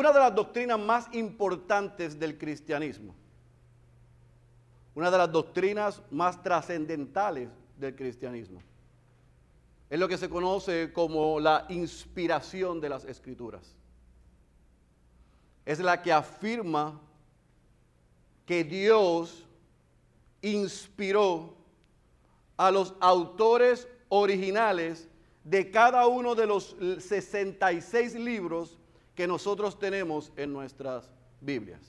una de las doctrinas más importantes del cristianismo, una de las doctrinas más trascendentales del cristianismo, es lo que se conoce como la inspiración de las escrituras. Es la que afirma que Dios inspiró a los autores originales de cada uno de los 66 libros que nosotros tenemos en nuestras Biblias.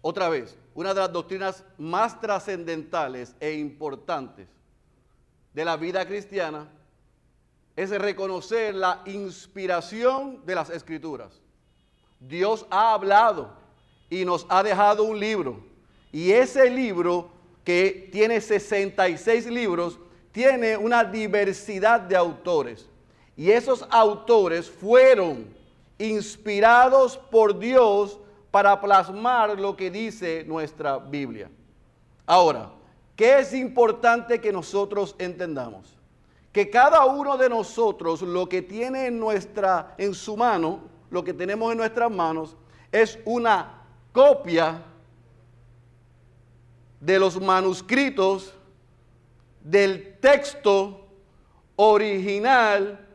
Otra vez, una de las doctrinas más trascendentales e importantes de la vida cristiana es reconocer la inspiración de las escrituras. Dios ha hablado y nos ha dejado un libro. Y ese libro, que tiene 66 libros, tiene una diversidad de autores. Y esos autores fueron inspirados por Dios para plasmar lo que dice nuestra Biblia. Ahora, ¿qué es importante que nosotros entendamos? Que cada uno de nosotros lo que tiene en nuestra en su mano, lo que tenemos en nuestras manos es una copia de los manuscritos del texto original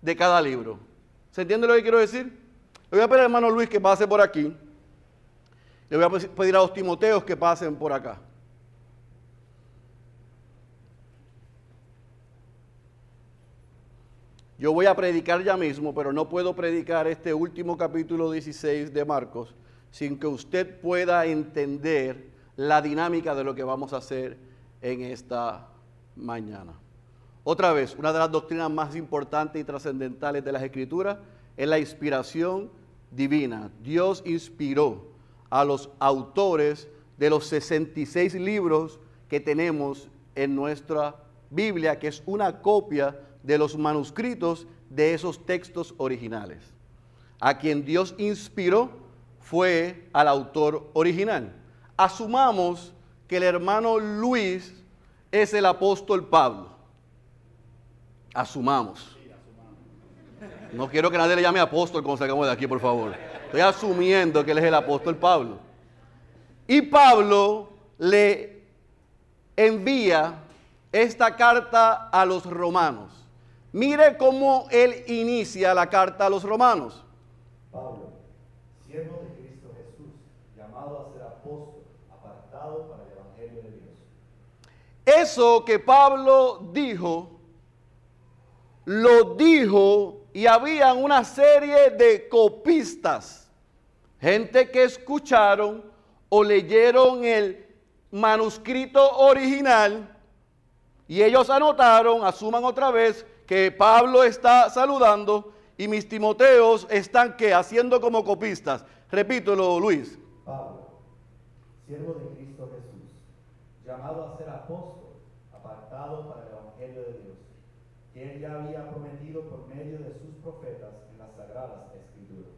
de cada libro. ¿Se entiende lo que quiero decir? Le voy a pedir al hermano Luis que pase por aquí. Le voy a pedir a los Timoteos que pasen por acá. Yo voy a predicar ya mismo, pero no puedo predicar este último capítulo 16 de Marcos sin que usted pueda entender la dinámica de lo que vamos a hacer en esta mañana. Otra vez, una de las doctrinas más importantes y trascendentales de las Escrituras es la inspiración divina. Dios inspiró a los autores de los 66 libros que tenemos en nuestra Biblia, que es una copia de los manuscritos de esos textos originales. A quien Dios inspiró fue al autor original. Asumamos que el hermano Luis es el apóstol Pablo. Asumamos. No quiero que nadie le llame apóstol cuando salgamos de aquí, por favor. Estoy asumiendo que él es el apóstol Pablo. Y Pablo le envía esta carta a los romanos. Mire cómo él inicia la carta a los romanos. Pablo, siervo de Cristo Jesús, llamado a ser apóstol, apartado para el Evangelio de Dios. Eso que Pablo dijo, lo dijo y había una serie de copistas, gente que escucharon o leyeron el manuscrito original y ellos anotaron, asuman otra vez, que Pablo está saludando y mis Timoteos están que haciendo como copistas. Repítelo, Luis. Pablo, siervo de Cristo Jesús, llamado a ser apóstol, apartado para el Evangelio de Dios, él ya había prometido por medio de sus profetas en las sagradas escrituras.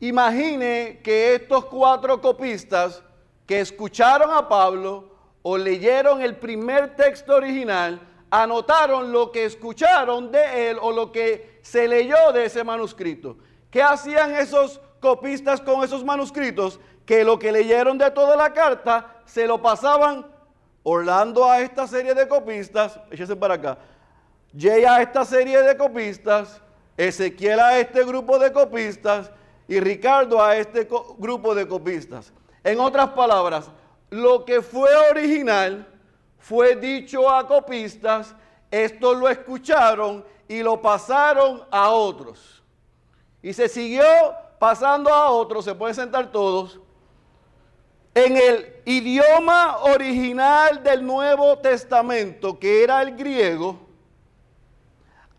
Imagine que estos cuatro copistas que escucharon a Pablo o leyeron el primer texto original, anotaron lo que escucharon de él o lo que se leyó de ese manuscrito. ¿Qué hacían esos copistas con esos manuscritos? Que lo que leyeron de toda la carta se lo pasaban Orlando a esta serie de copistas, échese para acá, Jay a esta serie de copistas, Ezequiel a este grupo de copistas y Ricardo a este grupo de copistas. En otras palabras, lo que fue original fue dicho a copistas, estos lo escucharon y lo pasaron a otros. Y se siguió pasando a otros, se pueden sentar todos, en el idioma original del Nuevo Testamento, que era el griego,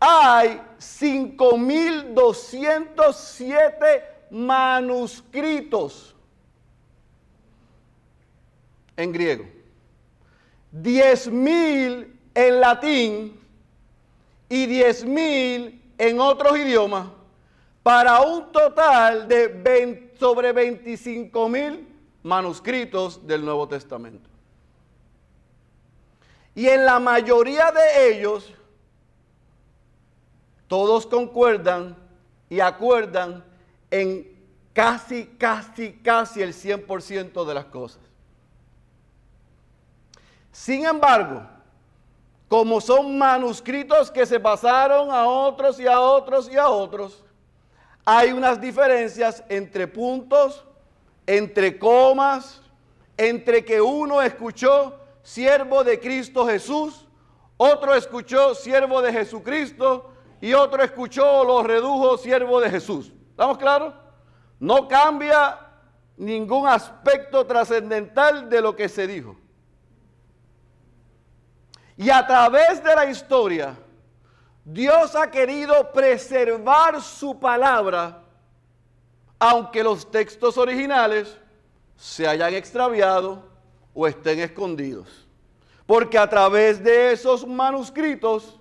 hay 5.207 manuscritos en griego, 10.000 en latín y 10.000 en otros idiomas, para un total de 20, sobre 25.000 manuscritos del Nuevo Testamento. Y en la mayoría de ellos, todos concuerdan y acuerdan en casi, casi, casi el 100% de las cosas. Sin embargo, como son manuscritos que se pasaron a otros y a otros y a otros, hay unas diferencias entre puntos, entre comas, entre que uno escuchó siervo de Cristo Jesús, otro escuchó siervo de Jesucristo y otro escuchó lo redujo siervo de Jesús. ¿Estamos claros? No cambia ningún aspecto trascendental de lo que se dijo. Y a través de la historia, Dios ha querido preservar su palabra, aunque los textos originales se hayan extraviado o estén escondidos. Porque a través de esos manuscritos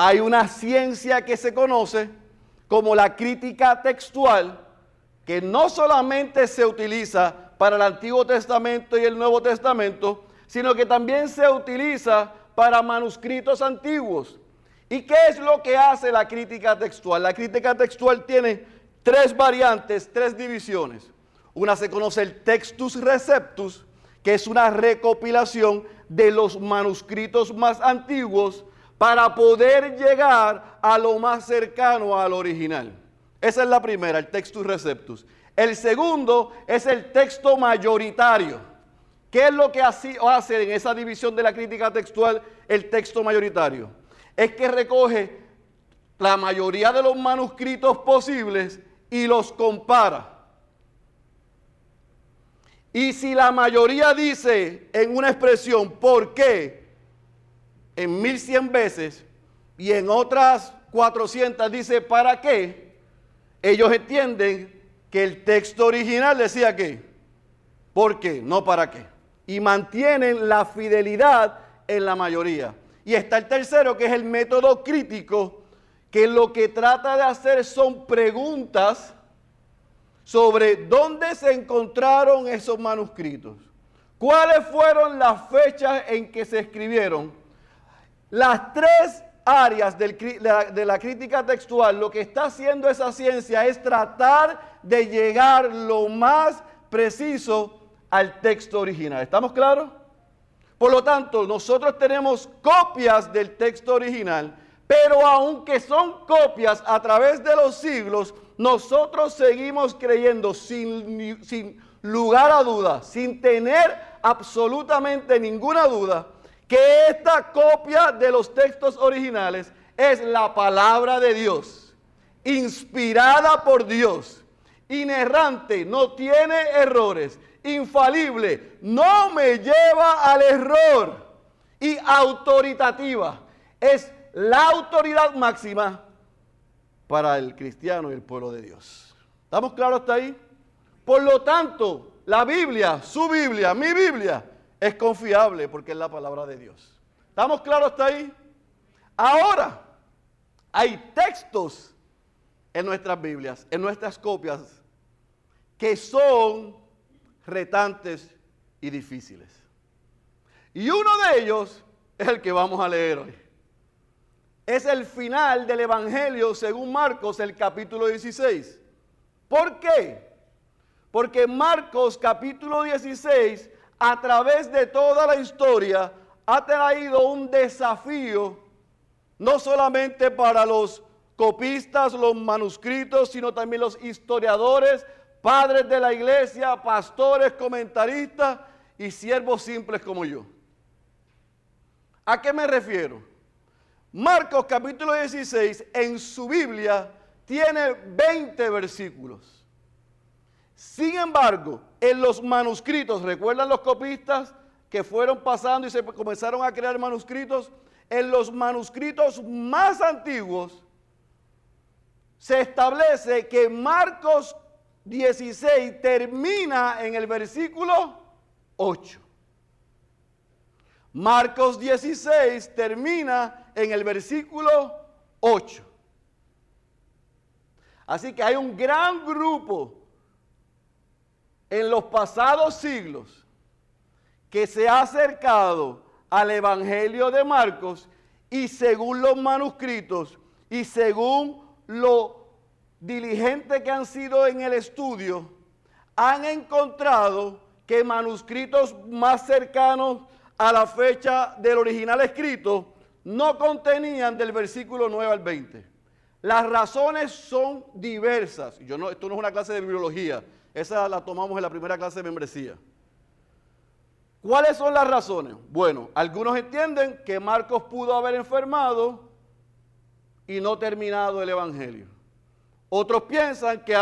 hay una ciencia que se conoce como la crítica textual, que no solamente se utiliza para el Antiguo Testamento y el Nuevo Testamento, sino que también se utiliza para manuscritos antiguos. ¿Y qué es lo que hace la crítica textual? La crítica textual tiene tres variantes, tres divisiones. Una se conoce el textus receptus, que es una recopilación de los manuscritos más antiguos para poder llegar a lo más cercano al original. Esa es la primera, el textus receptus. El segundo es el texto mayoritario. ¿Qué es lo que hace en esa división de la crítica textual el texto mayoritario? Es que recoge la mayoría de los manuscritos posibles y los compara. Y si la mayoría dice en una expresión por qué en 1100 veces y en otras 400 dice para qué, ellos entienden que el texto original decía qué, por qué, no para qué y mantienen la fidelidad en la mayoría. Y está el tercero, que es el método crítico, que lo que trata de hacer son preguntas sobre dónde se encontraron esos manuscritos, cuáles fueron las fechas en que se escribieron. Las tres áreas de la crítica textual, lo que está haciendo esa ciencia es tratar de llegar lo más preciso al texto original. ¿Estamos claros? Por lo tanto, nosotros tenemos copias del texto original, pero aunque son copias a través de los siglos, nosotros seguimos creyendo sin, sin lugar a duda, sin tener absolutamente ninguna duda, que esta copia de los textos originales es la palabra de Dios, inspirada por Dios, inerrante, no tiene errores infalible, no me lleva al error y autoritativa. Es la autoridad máxima para el cristiano y el pueblo de Dios. ¿Estamos claros hasta ahí? Por lo tanto, la Biblia, su Biblia, mi Biblia, es confiable porque es la palabra de Dios. ¿Estamos claros hasta ahí? Ahora, hay textos en nuestras Biblias, en nuestras copias, que son retantes y difíciles. Y uno de ellos es el que vamos a leer hoy. Es el final del Evangelio según Marcos, el capítulo 16. ¿Por qué? Porque Marcos capítulo 16, a través de toda la historia, ha traído un desafío, no solamente para los copistas, los manuscritos, sino también los historiadores, padres de la iglesia, pastores, comentaristas y siervos simples como yo. ¿A qué me refiero? Marcos capítulo 16 en su Biblia tiene 20 versículos. Sin embargo, en los manuscritos, ¿recuerdan los copistas que fueron pasando y se comenzaron a crear manuscritos? En los manuscritos más antiguos se establece que Marcos 16 termina en el versículo 8. Marcos 16 termina en el versículo 8. Así que hay un gran grupo en los pasados siglos que se ha acercado al Evangelio de Marcos y según los manuscritos y según lo diligentes que han sido en el estudio han encontrado que manuscritos más cercanos a la fecha del original escrito no contenían del versículo 9 al 20. Las razones son diversas. Yo no, esto no es una clase de biología, esa la tomamos en la primera clase de membresía. ¿Cuáles son las razones? Bueno, algunos entienden que Marcos pudo haber enfermado y no terminado el Evangelio. Otros piensan que,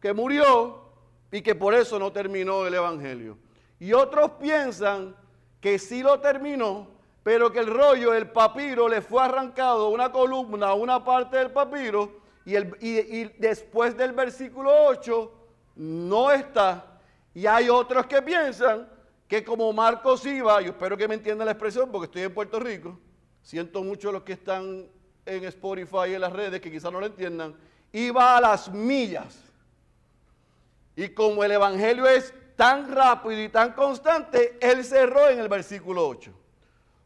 que murió y que por eso no terminó el Evangelio. Y otros piensan que sí lo terminó, pero que el rollo, el papiro, le fue arrancado una columna, una parte del papiro, y, el, y después del versículo 8 no está. Y hay otros que piensan que como Marcos iba, yo espero que me entiendan la expresión porque estoy en Puerto Rico, siento mucho los que están en Spotify y en las redes que quizás no lo entiendan, iba a las millas y como el Evangelio es tan rápido y tan constante, él cerró en el versículo 8.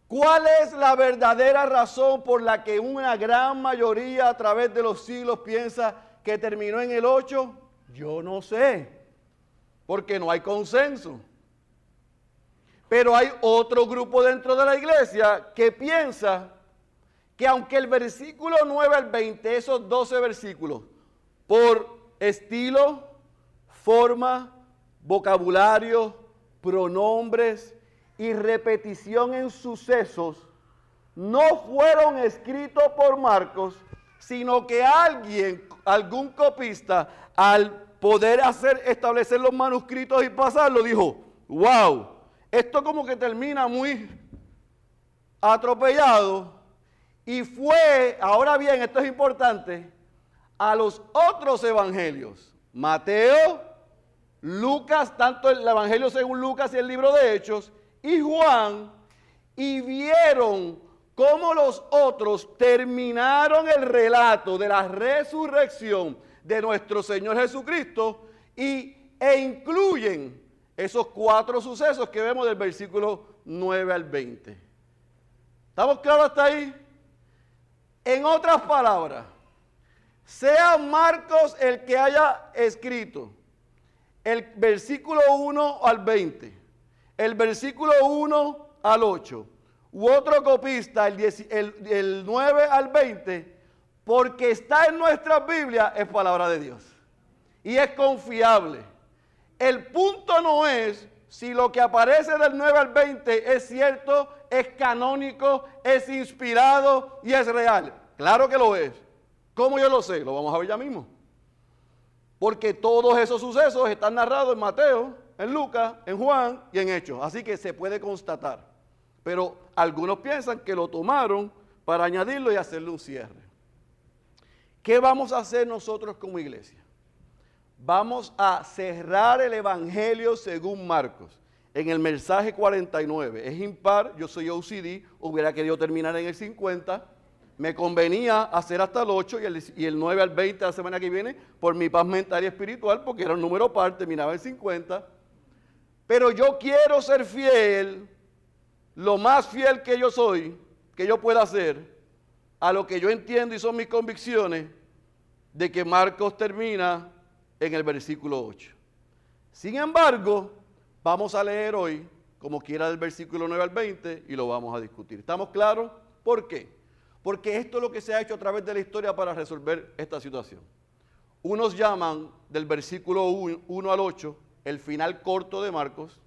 ¿Cuál es la verdadera razón por la que una gran mayoría a través de los siglos piensa que terminó en el 8? Yo no sé, porque no hay consenso. Pero hay otro grupo dentro de la iglesia que piensa que aunque el versículo 9 al 20, esos 12 versículos, por estilo, forma, vocabulario, pronombres y repetición en sucesos no fueron escritos por Marcos, sino que alguien, algún copista, al poder hacer, establecer los manuscritos y pasarlo, dijo, wow, esto como que termina muy atropellado. Y fue, ahora bien, esto es importante, a los otros evangelios, Mateo, Lucas, tanto el Evangelio según Lucas y el libro de Hechos, y Juan, y vieron cómo los otros terminaron el relato de la resurrección de nuestro Señor Jesucristo y, e incluyen esos cuatro sucesos que vemos del versículo 9 al 20. ¿Estamos claros hasta ahí? En otras palabras, sea Marcos el que haya escrito el versículo 1 al 20, el versículo 1 al 8, u otro copista, el, 9 al 20, porque está en nuestra Biblia, es palabra de Dios. Y es confiable. El punto no es si lo que aparece del 9 al 20 es cierto, es canónico, es inspirado y es real. Claro que lo es. ¿Cómo yo lo sé? Lo vamos a ver ya mismo. Porque todos esos sucesos están narrados en Mateo, en Lucas, en Juan y en Hechos. Así que se puede constatar. Pero algunos piensan que lo tomaron para añadirlo y hacerle un cierre. ¿Qué vamos a hacer nosotros como iglesia? Vamos a cerrar el Evangelio según Marcos en el mensaje 49. Es impar, yo soy OCD, hubiera querido terminar en el 50 me convenía hacer hasta el 8 y el, 9 al 20 la semana que viene por mi paz mental y espiritual, porque era un número par, terminaba en 50. Pero yo quiero ser fiel, lo más fiel que yo soy, que yo pueda ser, a lo que yo entiendo y son mis convicciones, de que Marcos termina en el versículo 8. Sin embargo, vamos a leer hoy, como quiera, del versículo 9 al 20 y lo vamos a discutir. ¿Estamos claros? ¿Por qué? Porque esto es lo que se ha hecho a través de la historia para resolver esta situación. Unos llaman del versículo 1 al 8 el final corto de Marcos.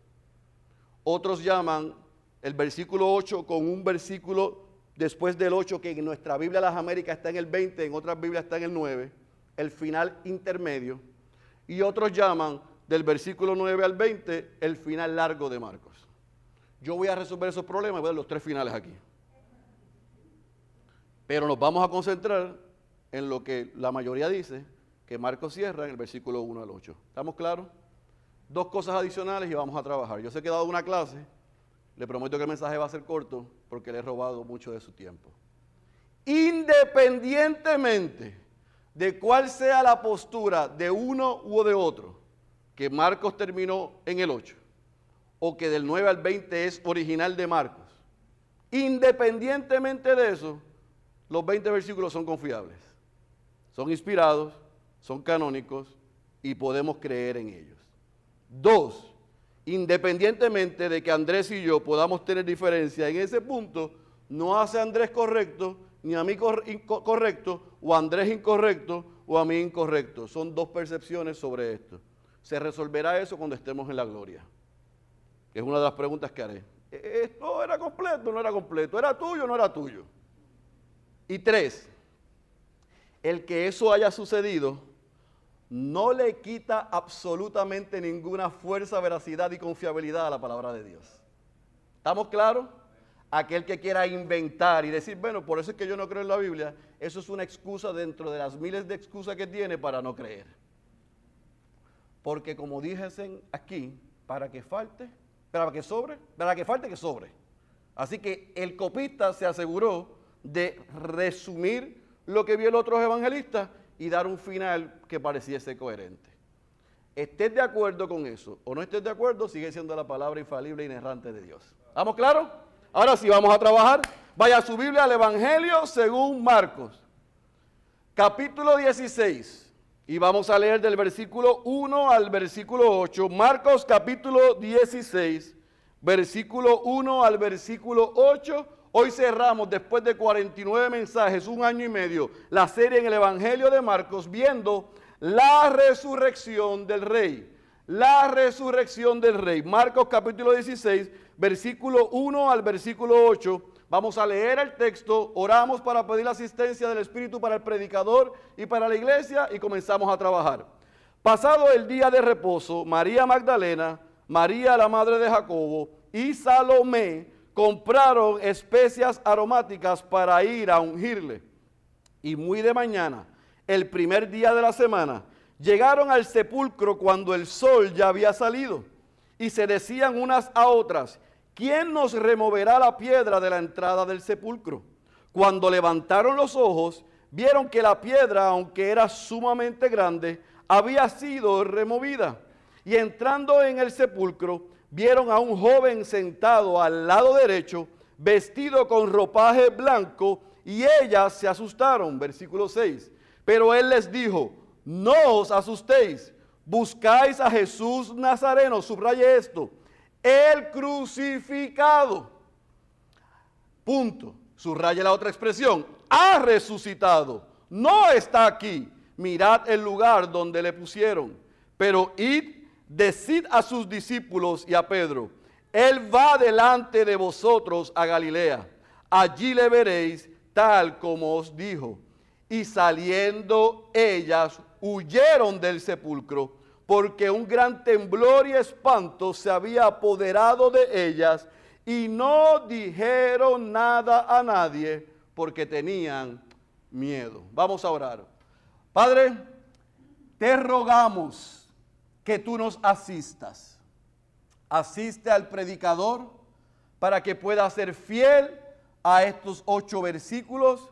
Otros llaman el versículo 8 con un versículo después del 8 que en nuestra Biblia las Américas está en el 20, en otras Biblias está en el 9, el final intermedio. Y otros llaman del versículo 9 al 20 el final largo de Marcos. Yo voy a resolver esos problemas, voy a ver los tres finales aquí. Pero nos vamos a concentrar en lo que la mayoría dice, que Marcos cierra en el versículo 1 al 8. ¿Estamos claros? Dos cosas adicionales y vamos a trabajar. Yo sé que he dado una clase, le prometo que el mensaje va a ser corto porque le he robado mucho de su tiempo. Independientemente de cuál sea la postura de uno u de otro, que Marcos terminó en el 8, o que del 9 al 20 es original de Marcos, independientemente de eso, los 20 versículos son confiables, son inspirados son canónicos y podemos creer en ellos. Dos, independientemente de que Andrés y yo podamos tener diferencia en ese punto, no hace Andrés correcto, ni a mí correcto, o Andrés incorrecto, o a mí incorrecto. Son dos percepciones sobre esto. Se resolverá eso cuando estemos en la gloria. Es una de las preguntas que haré. ¿E-, ¿Esto era completo no era completo? ¿Era tuyo no era tuyo? Y tres, el que eso haya sucedido no le quita absolutamente ninguna fuerza, veracidad y confiabilidad a la palabra de Dios. ¿Estamos claros? Aquel que quiera inventar y decir, bueno, por eso es que yo no creo en la Biblia, eso es una excusa dentro de las miles de excusas que tiene para no creer. Porque como dije aquí, para que falte, para que sobre, para que falte que sobre. Así que el copista se aseguró de resumir lo que vio el otro evangelista y dar un final que pareciese coherente. Estés de acuerdo con eso o no estés de acuerdo, sigue siendo la palabra infalible e inerrante de Dios. ¿Estamos claros? Ahora sí, vamos a trabajar. Vaya a su Biblia al Evangelio según Marcos, capítulo 16. Y vamos a leer del versículo 1 al versículo 8. Marcos capítulo 16, versículo 1 al versículo 8 Hoy cerramos, después de 49 mensajes, un año y medio, la serie en el Evangelio de Marcos, viendo la resurrección del rey. La resurrección del rey. Marcos capítulo 16, versículo 1 al versículo 8. Vamos a leer el texto, oramos para pedir la asistencia del Espíritu para el predicador y para la iglesia y comenzamos a trabajar. Pasado el día de reposo, María Magdalena, María la madre de Jacobo y Salomé compraron especias aromáticas para ir a ungirle. Y muy de mañana, el primer día de la semana, llegaron al sepulcro cuando el sol ya había salido. Y se decían unas a otras, ¿quién nos removerá la piedra de la entrada del sepulcro? Cuando levantaron los ojos, vieron que la piedra, aunque era sumamente grande, había sido removida. Y entrando en el sepulcro, vieron a un joven sentado al lado derecho, vestido con ropaje blanco, y ellas se asustaron. Versículo 6. Pero él les dijo, no os asustéis, buscáis a Jesús Nazareno, subraye esto, el crucificado. Punto. Subraye la otra expresión, ha resucitado, no está aquí. Mirad el lugar donde le pusieron. Pero id decid a sus discípulos y a Pedro, Él va delante de vosotros a Galilea, allí le veréis tal como os dijo. Y saliendo ellas, huyeron del sepulcro, porque un gran temblor y espanto se había apoderado de ellas, y no dijeron nada a nadie, porque tenían miedo. Vamos a orar. Padre, te rogamos que tú nos asistas. Asiste al predicador para que pueda ser fiel a estos ocho versículos,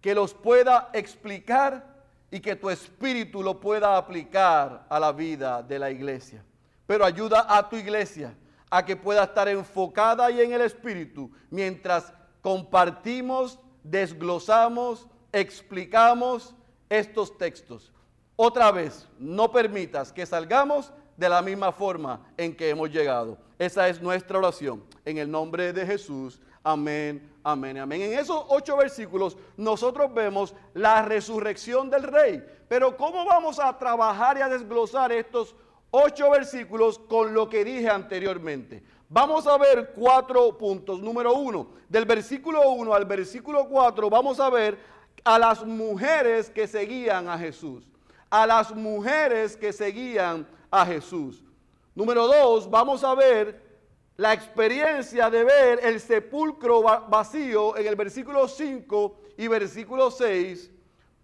que los pueda explicar y que tu espíritu lo pueda aplicar a la vida de la iglesia. Pero ayuda a tu iglesia a que pueda estar enfocada y en el espíritu mientras compartimos, desglosamos, explicamos estos textos. Otra vez, no permitas que salgamos de la misma forma en que hemos llegado. Esa es nuestra oración. En el nombre de Jesús. Amén, amén, amén. En esos ocho versículos nosotros vemos la resurrección del rey. Pero ¿cómo vamos a trabajar y a desglosar estos ocho versículos con lo que dije anteriormente? Vamos a ver cuatro puntos. Número uno, del versículo uno al versículo cuatro, vamos a ver a las mujeres que seguían a Jesús a las mujeres que seguían a Jesús. Número dos, vamos a ver la experiencia de ver el sepulcro vacío en el versículo 5 y versículo 6.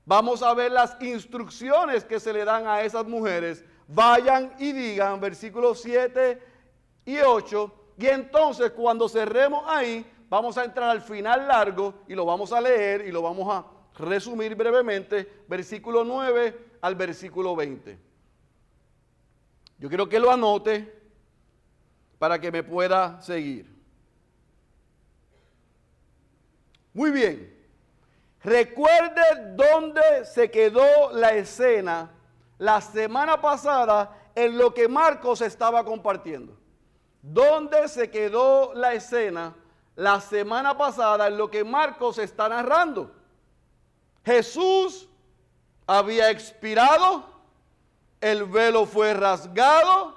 Vamos a ver las instrucciones que se le dan a esas mujeres. Vayan y digan, versículos 7 y 8. Y entonces cuando cerremos ahí, vamos a entrar al final largo y lo vamos a leer y lo vamos a resumir brevemente. Versículo 9 al versículo 20. Yo quiero que lo anote para que me pueda seguir. Muy bien. Recuerde dónde se quedó la escena la semana pasada en lo que Marcos estaba compartiendo. ¿Dónde se quedó la escena la semana pasada en lo que Marcos está narrando? Jesús había expirado, el velo fue rasgado,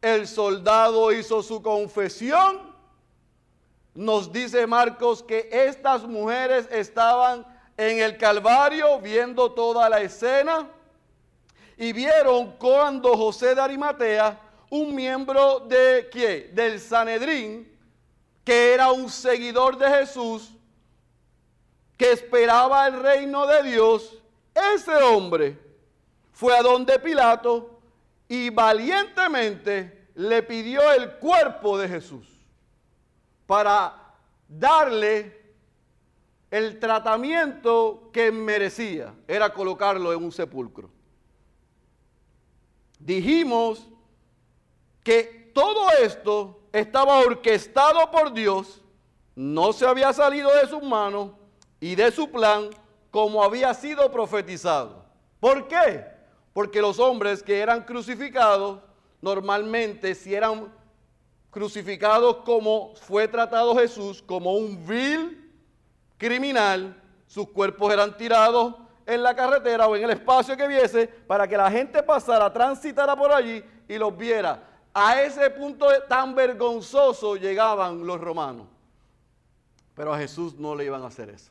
el soldado hizo su confesión. Nos dice Marcos que estas mujeres estaban en el Calvario viendo toda la escena y vieron cuando José de Arimatea, un miembro de? Del Sanedrín, que era un seguidor de Jesús, que esperaba el reino de Dios, ese hombre fue a donde Pilato y valientemente le pidió el cuerpo de Jesús para darle el tratamiento que merecía, era colocarlo en un sepulcro. Dijimos que todo esto estaba orquestado por Dios, no se había salido de sus manos y de su plan como había sido profetizado. ¿Por qué? Porque los hombres que eran crucificados, normalmente si eran crucificados como fue tratado Jesús, como un vil criminal, sus cuerpos eran tirados en la carretera o en el espacio que viese para que la gente pasara, transitara por allí y los viera. A ese punto tan vergonzoso llegaban los romanos. Pero a Jesús no le iban a hacer eso.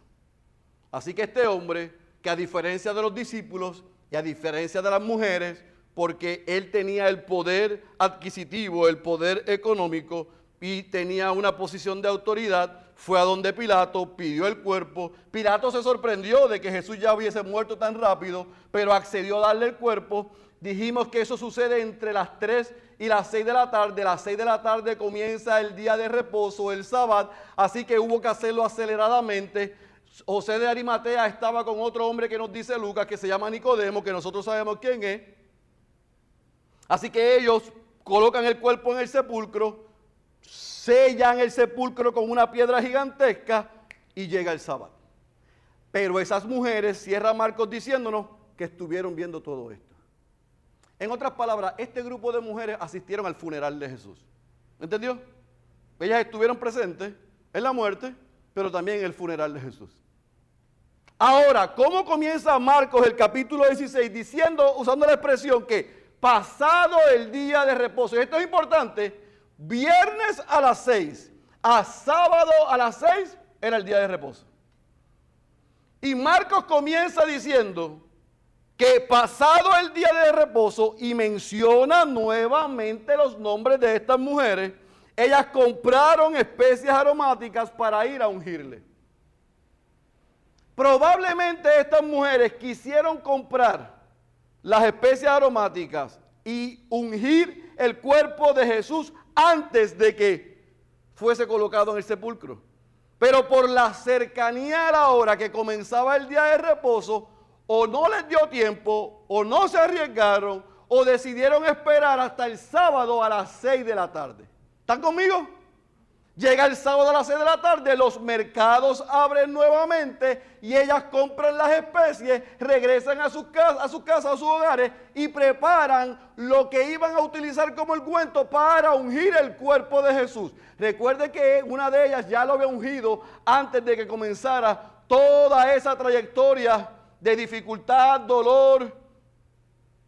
Así que este hombre, que a diferencia de los discípulos y a diferencia de las mujeres, porque él tenía el poder adquisitivo, el poder económico y tenía una posición de autoridad, fue a donde Pilato, pidió el cuerpo. Pilato se sorprendió de que Jesús ya hubiese muerto tan rápido, pero accedió a darle el cuerpo. Dijimos que eso sucede entre las 3 y las 6 de la tarde. Las 6 de la tarde comienza el día de reposo, el sábado, así que hubo que hacerlo aceleradamente. José de Arimatea estaba con otro hombre que nos dice Lucas, que se llama Nicodemo, que nosotros sabemos quién es. Así que ellos colocan el cuerpo en el sepulcro, sellan el sepulcro con una piedra gigantesca y llega el sábado. Pero esas mujeres, cierra Marcos diciéndonos que estuvieron viendo todo esto. En otras palabras, este grupo de mujeres asistieron al funeral de Jesús. ¿Entendió? Ellas estuvieron presentes en la muerte, pero también en el funeral de Jesús. Ahora, ¿cómo comienza Marcos el capítulo 16 diciendo, usando la expresión que pasado el día de reposo? Y esto es importante, viernes a las 6, a sábado a las 6 era el día de reposo. Y Marcos comienza diciendo que pasado el día de reposo y menciona nuevamente los nombres de estas mujeres, ellas compraron especias aromáticas para ir a ungirle. Probablemente estas mujeres quisieron comprar las especias aromáticas y ungir el cuerpo de Jesús antes de que fuese colocado en el sepulcro. Pero por la cercanía a la hora que comenzaba el día de reposo, o no les dio tiempo, o no se arriesgaron, o decidieron esperar hasta el sábado a las 6 de la tarde. ¿Están conmigo? Llega el sábado a las 6 de la tarde, los mercados abren nuevamente y ellas compran las especies, regresan a sus casas, a sus casas, a sus hogares y preparan lo que iban a utilizar como el cuento para ungir el cuerpo de Jesús. Recuerde que una de ellas ya lo había ungido antes de que comenzara toda esa trayectoria de dificultad, dolor,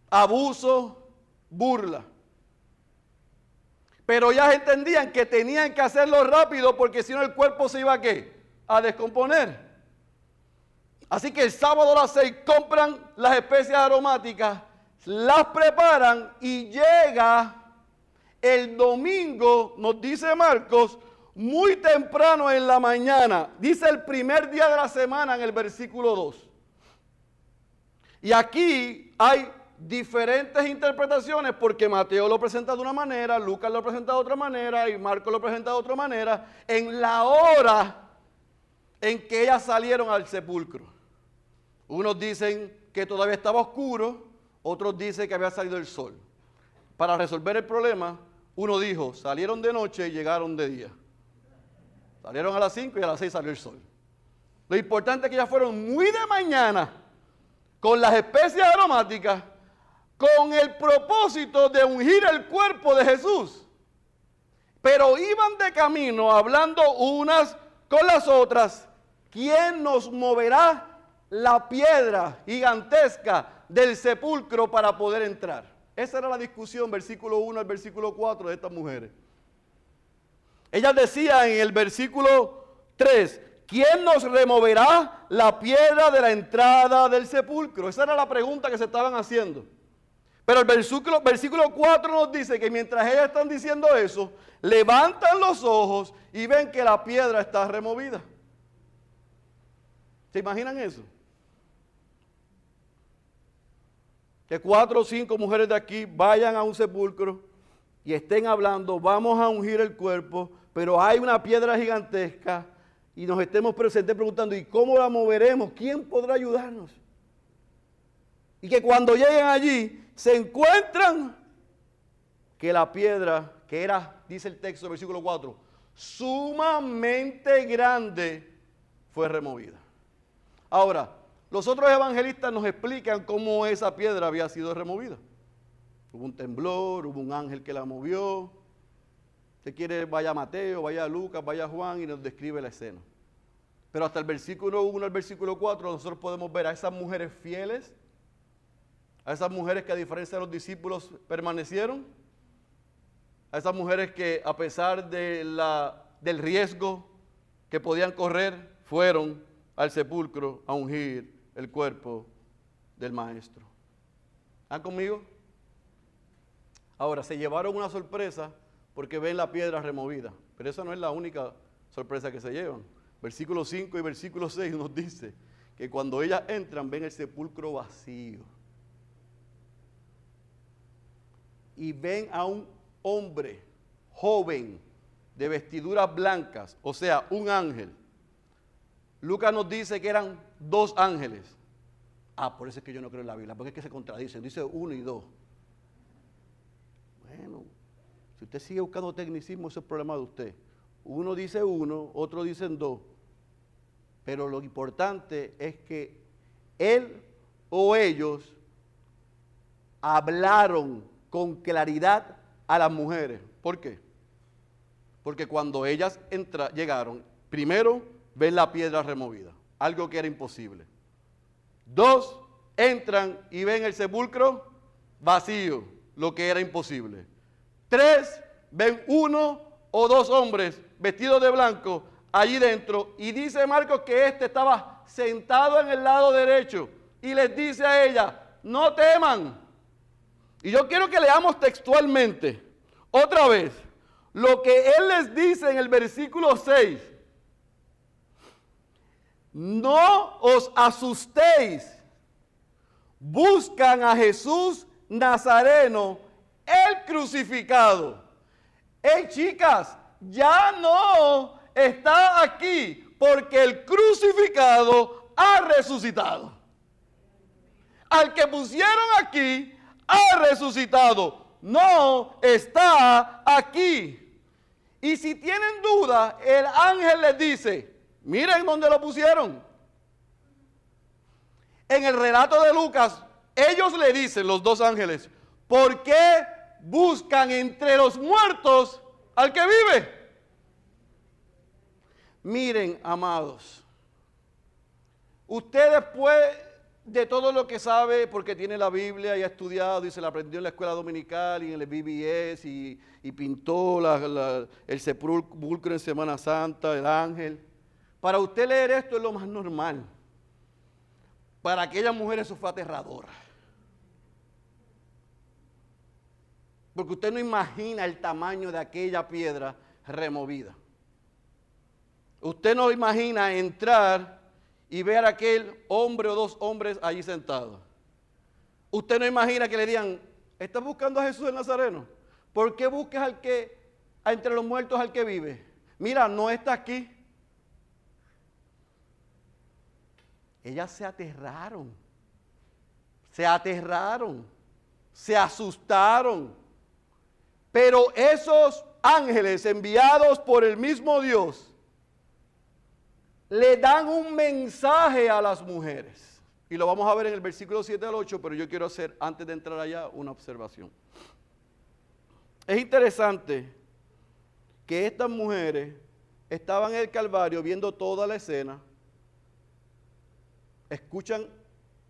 abuso, burla. Pero ellas entendían que tenían que hacerlo rápido porque si no el cuerpo se iba a qué? A descomponer. Así que el sábado a las seis compran las especias aromáticas, las preparan y llega el domingo, nos dice Marcos, muy temprano en la mañana. Dice el primer día de la semana en el versículo 2. Y aquí hay diferentes interpretaciones porque Mateo lo presenta de una manera, Lucas lo presenta de otra manera y Marcos lo presenta de otra manera, en la hora en que ellas salieron al sepulcro. Unos dicen que todavía estaba oscuro, otros dicen que había salido el sol. Para resolver el problema, uno dijo, salieron de noche y llegaron de día. Salieron a las 5 y a las 6 salió el sol. Lo importante es que ellas fueron muy de mañana con las especies aromáticas con el propósito de ungir el cuerpo de Jesús. Pero iban de camino hablando unas con las otras. ¿Quién nos moverá la piedra gigantesca del sepulcro para poder entrar? Esa era la discusión, versículo 1 al versículo 4 de estas mujeres. Ellas decían en el versículo 3, ¿quién nos removerá la piedra de la entrada del sepulcro? Esa era la pregunta que se estaban haciendo. Pero el versículo, versículo 4 nos dice que mientras ellas están diciendo eso, levantan los ojos y ven que la piedra está removida. ¿Se imaginan eso? Que cuatro o cinco mujeres de aquí vayan a un sepulcro y estén hablando, vamos a ungir el cuerpo, pero hay una piedra gigantesca y nos estemos presentes preguntando, ¿y cómo la moveremos? ¿Quién podrá ayudarnos? Y que cuando lleguen allí se encuentran que la piedra, que era, dice el texto, versículo 4, sumamente grande, fue removida. Ahora, los otros evangelistas nos explican cómo esa piedra había sido removida. Hubo un temblor, hubo un ángel que la movió. Si quiere, vaya Mateo, vaya Lucas, vaya Juan y nos describe la escena. Pero hasta el versículo 1 al versículo 4 nosotros podemos ver a esas mujeres fieles a esas mujeres que a diferencia de los discípulos permanecieron, a esas mujeres que a pesar de la, del riesgo que podían correr, fueron al sepulcro a ungir el cuerpo del maestro. ¿Están conmigo? Ahora, se llevaron una sorpresa porque ven la piedra removida, pero esa no es la única sorpresa que se llevan. Versículo 5 y versículo 6 nos dice que cuando ellas entran ven el sepulcro vacío. Y ven a un hombre joven de vestiduras blancas, o sea, un ángel. Lucas nos dice que eran dos ángeles. Ah, por eso es que yo no creo en la Biblia, porque es que se contradicen, dice uno y dos. Bueno, si usted sigue buscando tecnicismo, ese es problema de usted. Uno dice uno, otro dice dos. Pero lo importante es que él o ellos hablaron con claridad a las mujeres. ¿Por qué? Porque cuando ellas llegaron, primero ven la piedra removida, algo que era imposible. Dos, entran y ven el sepulcro vacío, lo que era imposible. Tres, ven uno o dos hombres vestidos de blanco allí dentro y dice Marcos que éste estaba sentado en el lado derecho y les dice a ella, no teman, y yo quiero que leamos textualmente, otra vez, lo que Él les dice en el versículo 6. No os asustéis. Buscan a Jesús Nazareno, el crucificado. Hey chicas, ya no está aquí porque el crucificado ha resucitado. Al que pusieron aquí ha resucitado, no está aquí. Y si tienen duda, el ángel les dice, miren dónde lo pusieron. En el relato de Lucas, ellos le dicen, los dos ángeles, ¿por qué buscan entre los muertos al que vive? Miren, amados, ustedes pueden de todo lo que sabe, porque tiene la Biblia y ha estudiado y se la aprendió en la escuela dominical y en el BBS y, pintó el sepulcro en Semana Santa, el ángel. Para usted leer esto es lo más normal. Para aquella mujer eso fue aterrador. Porque usted no imagina el tamaño de aquella piedra removida. Usted no imagina entrar y ver a aquel hombre o dos hombres allí sentados. Usted no imagina que le digan, ¿estás buscando a Jesús el Nazareno? ¿Por qué buscas al que, entre los muertos al que vive? Mira, no está aquí. Ellas se aterraron, se aterraron, se asustaron. Pero esos ángeles enviados por el mismo Dios le dan un mensaje a las mujeres. Y lo vamos a ver en el versículo 7 al 8, pero yo quiero hacer, antes de entrar allá, una observación. Es interesante que estas mujeres estaban en el Calvario viendo toda la escena, escuchan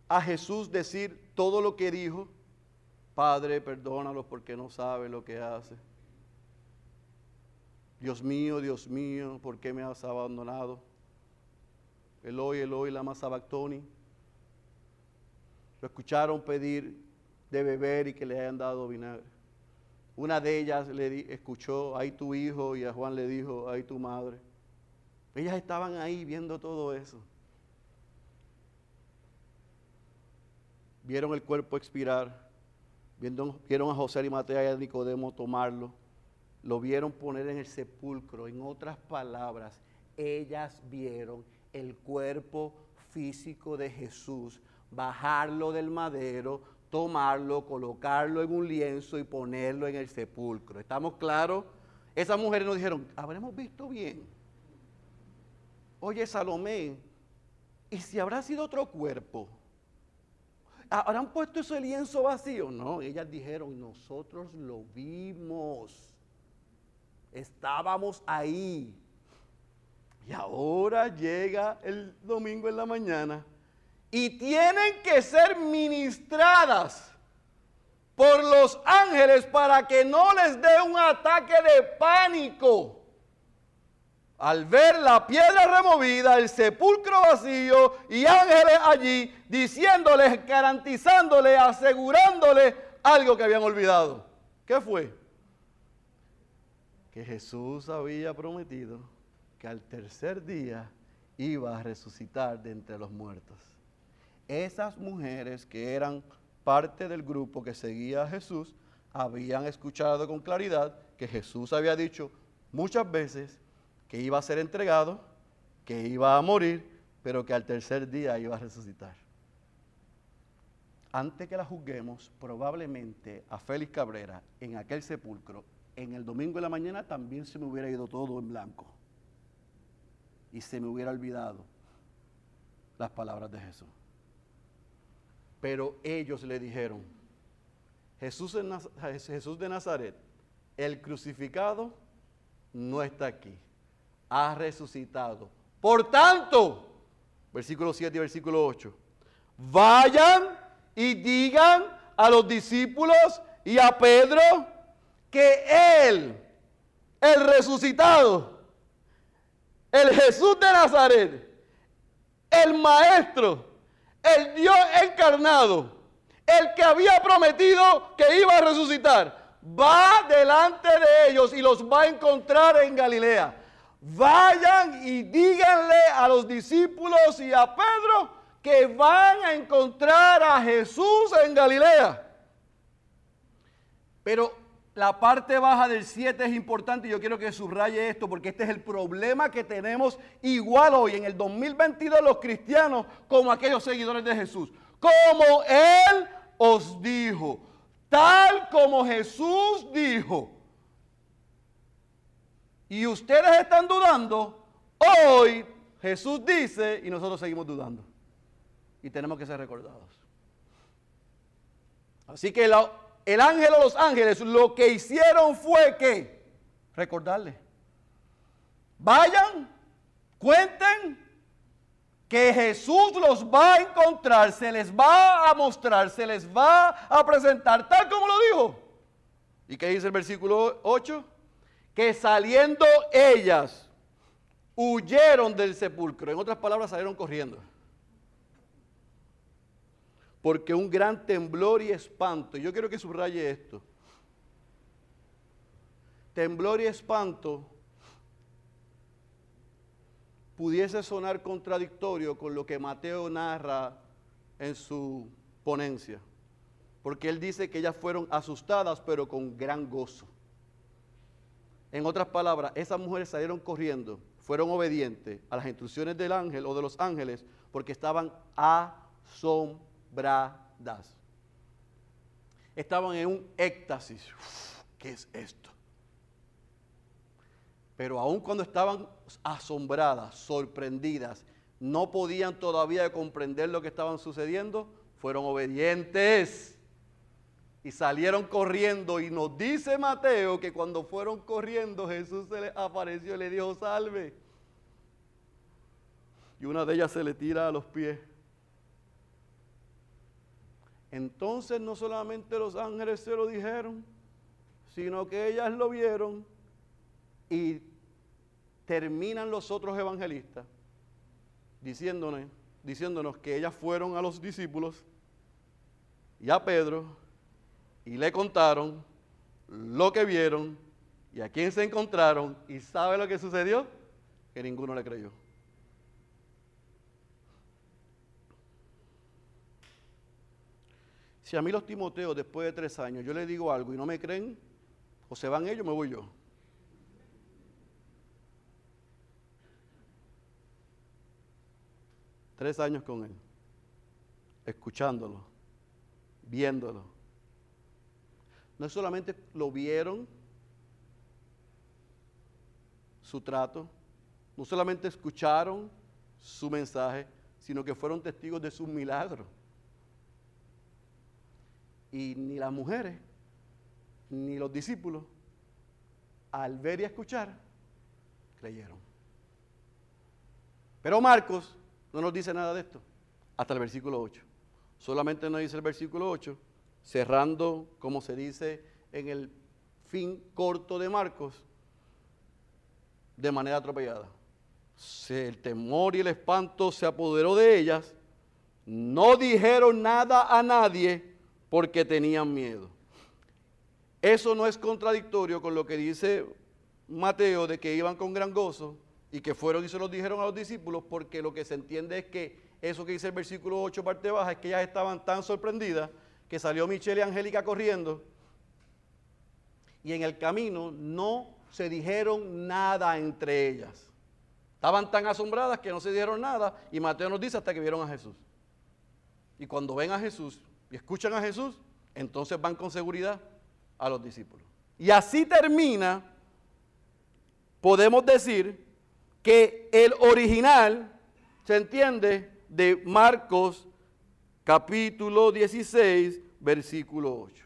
a Jesús decir todo lo que dijo, Padre, perdónalos porque no sabe lo que hace. Dios mío, Dios mío, ¿por qué me has abandonado? Eloy, Eloy, lama sabactoni. Lo escucharon pedir de beber y que le hayan dado vinagre. Una de ellas le escuchó, ahí tu hijo, y a Juan le dijo, ahí tu madre. Ellas estaban ahí viendo todo eso. Vieron el cuerpo expirar, vieron, vieron a José y Mateo y a Nicodemo tomarlo, lo vieron poner en el sepulcro. En otras palabras, ellas vieron el cuerpo físico de Jesús bajarlo del madero, tomarlo, colocarlo en un lienzo y ponerlo en el sepulcro. ¿Estamos claros? Esas mujeres nos dijeron, habremos visto bien. Oye, Salomé, ¿y si habrá sido otro cuerpo? ¿Habrán puesto ese lienzo vacío? No, ellas dijeron, nosotros lo vimos. Estábamos ahí. Y ahora llega el domingo en la mañana y tienen que ser ministradas por los ángeles para que no les dé un ataque de pánico. Al ver la piedra removida, el sepulcro vacío y ángeles allí diciéndoles, garantizándoles, asegurándoles algo que habían olvidado. ¿Qué fue? Que Jesús había prometido que al tercer día iba a resucitar de entre los muertos esas mujeres que eran parte del grupo que seguía a Jesús habían escuchado con claridad que Jesús había dicho muchas veces que iba a ser entregado, que iba a morir, pero que al tercer día iba a resucitar. Antes que la juzguemos, probablemente a Félix Cabrera en aquel sepulcro, en el domingo de la mañana también se me hubiera ido todo en blanco y se me hubiera olvidado las palabras de Jesús. Pero ellos le dijeron, Jesús, de Nazaret, el crucificado, no está aquí, ha resucitado. Por tanto, versículo 7 y versículo 8, vayan y digan a los discípulos y a Pedro que Él, el resucitado, el Jesús de Nazaret, el Maestro, el Dios encarnado, el que había prometido que iba a resucitar, va delante de ellos y los va a encontrar en Galilea. Vayan y díganle a los discípulos y a Pedro que van a encontrar a Jesús en Galilea. Pero la parte baja del 7 es importante y yo quiero que subraye esto porque este es el problema que tenemos igual hoy en el 2022 los cristianos como aquellos seguidores de Jesús. Como Él os dijo, tal como Jesús dijo. Y ustedes están dudando, hoy Jesús dice y nosotros seguimos dudando. Y tenemos que ser recordados. Así que la, el ángel o los ángeles lo que hicieron fue que recordarle. Vayan, cuenten que Jesús los va a encontrar, se les va a mostrar, se les va a presentar, tal como lo dijo. ¿Y qué dice el versículo 8? Que saliendo ellas huyeron del sepulcro. En otras palabras, salieron corriendo porque un gran temblor y espanto, yo quiero que subraye esto, temblor y espanto pudiese sonar contradictorio con lo que Mateo narra en su ponencia, porque él dice que ellas fueron asustadas pero con gran gozo. En otras palabras, esas mujeres salieron corriendo, fueron obedientes a las instrucciones del ángel o de los ángeles porque estaban asombradas Estaban en un éxtasis. ¿Qué es esto? Pero aun cuando estaban asombradas, sorprendidas, no podían todavía comprender lo que estaban sucediendo, fueron obedientes y salieron corriendo. Y nos dice Mateo que cuando fueron corriendo Jesús se les apareció y le dijo, salve. Y una de ellas se le tira a los pies. Entonces no solamente los ángeles se lo dijeron, sino que ellas lo vieron y terminan los otros evangelistas diciéndonos, diciéndonos que ellas fueron a los discípulos y a Pedro y le contaron lo que vieron y a quién se encontraron y sabe lo que sucedió, que ninguno le creyó. Si a mí los Timoteos después de tres años yo les digo algo y no me creen, o se van ellos, me voy yo. Tres años con él, escuchándolo, viéndolo. No solamente lo vieron, su trato, no solamente escucharon su mensaje, sino que fueron testigos de sus milagros. Y ni las mujeres, ni los discípulos, al ver y escuchar, creyeron. Pero Marcos no nos dice nada de esto hasta el versículo 8. Solamente nos dice el versículo 8, cerrando, como se dice en el fin corto de Marcos, de manera atropellada. El temor y el espanto se apoderó de ellas. No dijeron nada a nadie porque tenían miedo. Eso no es contradictorio con lo que dice Mateo de que iban con gran gozo y que fueron y se los dijeron a los discípulos, porque lo que se entiende es que eso que dice el versículo 8, parte baja, es que ellas estaban tan sorprendidas que salió Michelle y Angélica corriendo y en el camino no se dijeron nada entre ellas. Estaban tan asombradas que no se dijeron nada y Mateo nos dice hasta que vieron a Jesús. Y cuando ven a Jesús y escuchan a Jesús, entonces van con seguridad a los discípulos. Y así termina, podemos decir, que el original, se entiende, de Marcos capítulo 16, versículo 8.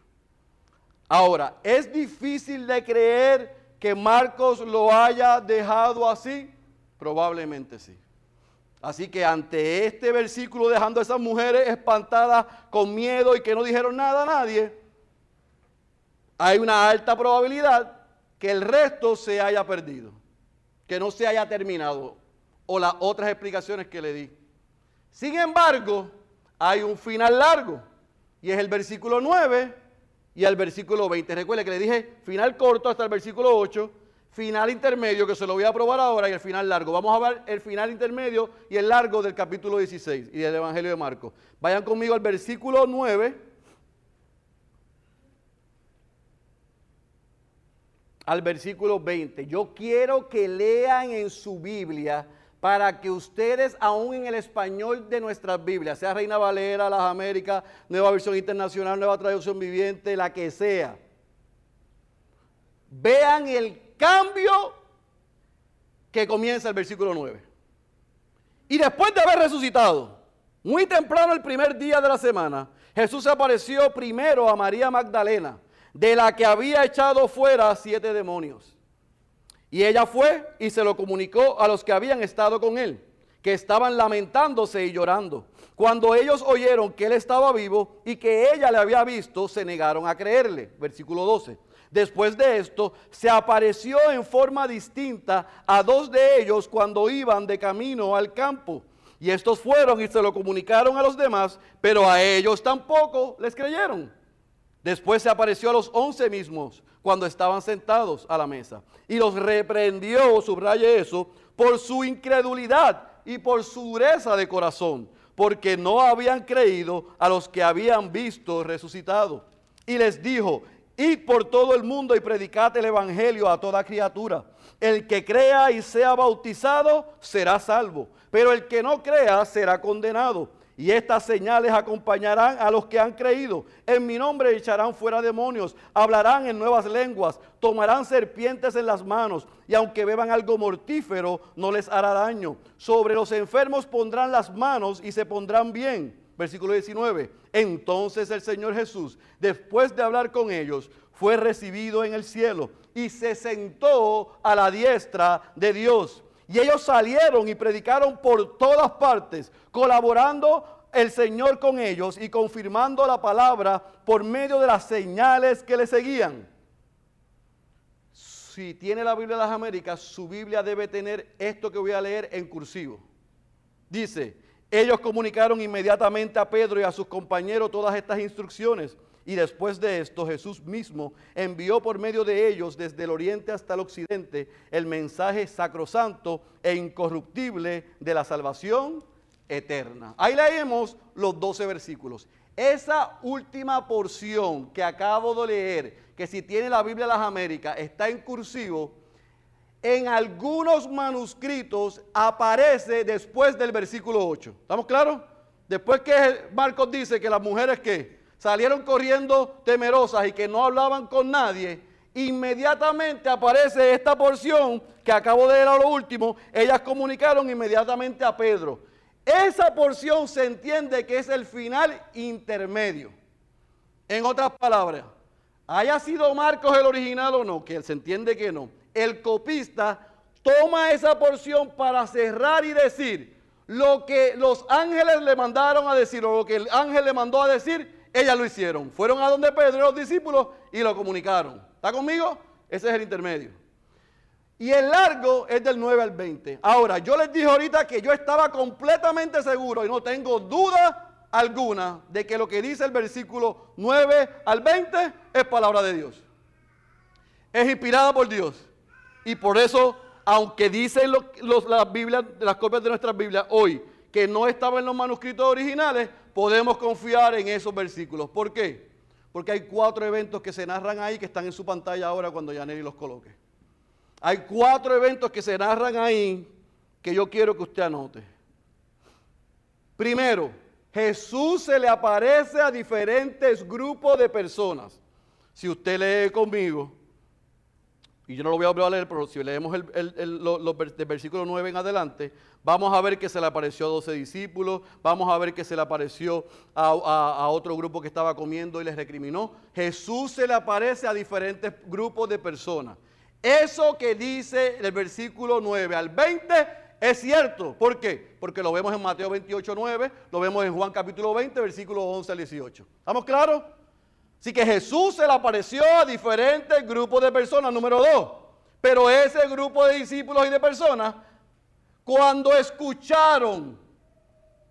Ahora, ¿es difícil de creer que Marcos lo haya dejado así? Probablemente sí. Así que ante este versículo dejando a esas mujeres espantadas con miedo y que no dijeron nada a nadie, hay una alta probabilidad que el resto se haya perdido que no se haya terminado o las otras explicaciones que le di. Sin embargo, hay un final largo y es el versículo 9 y el versículo 20. Recuerde que le dije final corto hasta el versículo 8, final intermedio que se lo voy a probar ahora y el final largo. Vamos a ver el final intermedio y el largo del capítulo 16 y del Evangelio de Marcos. Vayan conmigo al versículo 9 al versículo 20. Yo quiero que lean en su Biblia para que ustedes, aún en el español de nuestras Biblias, sea Reina Valera, Las Américas, Nueva Versión Internacional, Nueva Traducción Viviente, la que sea, vean el cambio que comienza el versículo 9. Y después de haber resucitado, muy temprano el primer día de la semana, Jesús apareció primero a María Magdalena de la que había echado fuera siete demonios. Y ella fue y se lo comunicó a los que habían estado con él, que estaban lamentándose y llorando. Cuando ellos oyeron que él estaba vivo y que ella le había visto, se negaron a creerle. Versículo 12. Después de esto, se apareció en forma distinta a dos de ellos cuando iban de camino al campo. Y estos fueron y se lo comunicaron a los demás, pero a ellos tampoco les creyeron. Después se apareció a los once mismos cuando estaban sentados a la mesa y los reprendió, subraye eso, por su incredulidad y por su dureza de corazón, porque no habían creído a los que habían visto resucitado. Y les dijo, id por todo el mundo y predicad el Evangelio a toda criatura. El que crea y sea bautizado será salvo, pero el que no crea será condenado. Y estas señales acompañarán a los que han creído. En mi nombre echarán fuera demonios, hablarán en nuevas lenguas, tomarán serpientes en las manos, y aunque beban algo mortífero, no les hará daño. Sobre los enfermos pondrán las manos y se pondrán bien. Versículo 19. Entonces el Señor Jesús, después de hablar con ellos, fue recibido en el cielo y se sentó a la diestra de Dios. Y ellos salieron y predicaron por todas partes, colaborando el Señor con ellos y confirmando la palabra por medio de las señales que le seguían. Si tiene la Biblia de las Américas, su Biblia debe tener esto que voy a leer en cursivo. Dice, ellos comunicaron inmediatamente a Pedro y a sus compañeros todas estas instrucciones. Y después de esto Jesús mismo envió por medio de ellos desde el oriente hasta el occidente el mensaje sacrosanto e incorruptible de la salvación eterna. Ahí leemos los 12 versículos. Esa última porción que acabo de leer, que si tiene la Biblia de las Américas, está en cursivo, en algunos manuscritos aparece después del versículo 8. ¿Estamos claros? Después que Marcos dice que las mujeres que salieron corriendo temerosas y que no hablaban con nadie, inmediatamente aparece esta porción que acabo de leer a lo último, ellas comunicaron inmediatamente a Pedro. Esa porción se entiende que es el final intermedio. En otras palabras, haya sido Marcos el original o no, que se entiende que no, el copista toma esa porción para cerrar y decir lo que los ángeles le mandaron a decir o lo que el ángel le mandó a decir ellas lo hicieron. Fueron a donde Pedro y los discípulos y lo comunicaron. ¿Está conmigo? Ese es el intermedio. Y el largo es del 9 al 20. Ahora, yo les dije ahorita que yo estaba completamente seguro y no tengo duda alguna de que lo que dice el versículo 9 al 20 es palabra de Dios. Es inspirada por Dios. Y por eso, aunque dicen Biblias, las copias de nuestras Biblias hoy que no estaban en los manuscritos originales, podemos confiar en esos versículos. ¿Por qué? Porque hay cuatro eventos que se narran ahí que están en su pantalla ahora cuando Yaneli los coloque. Hay cuatro eventos que se narran ahí que yo quiero que usted anote. Primero, Jesús se le aparece a diferentes grupos de personas. Si usted lee conmigo, y yo no lo voy a volver a leer, pero si leemos el, el, versículo 9 en adelante, vamos a ver que se le apareció a 12 discípulos, vamos a ver que se le apareció a, a, otro grupo que estaba comiendo y les recriminó. Jesús se le aparece a diferentes grupos de personas. Eso que dice el versículo 9 al 20 es cierto. ¿Por qué? Porque lo vemos en Mateo 28, 9, lo vemos en Juan capítulo 20, versículo 11 al 18. ¿Estamos claros? Así que Jesús se le apareció a diferentes grupos de personas, número dos. Pero ese grupo de discípulos y de personas, cuando escucharon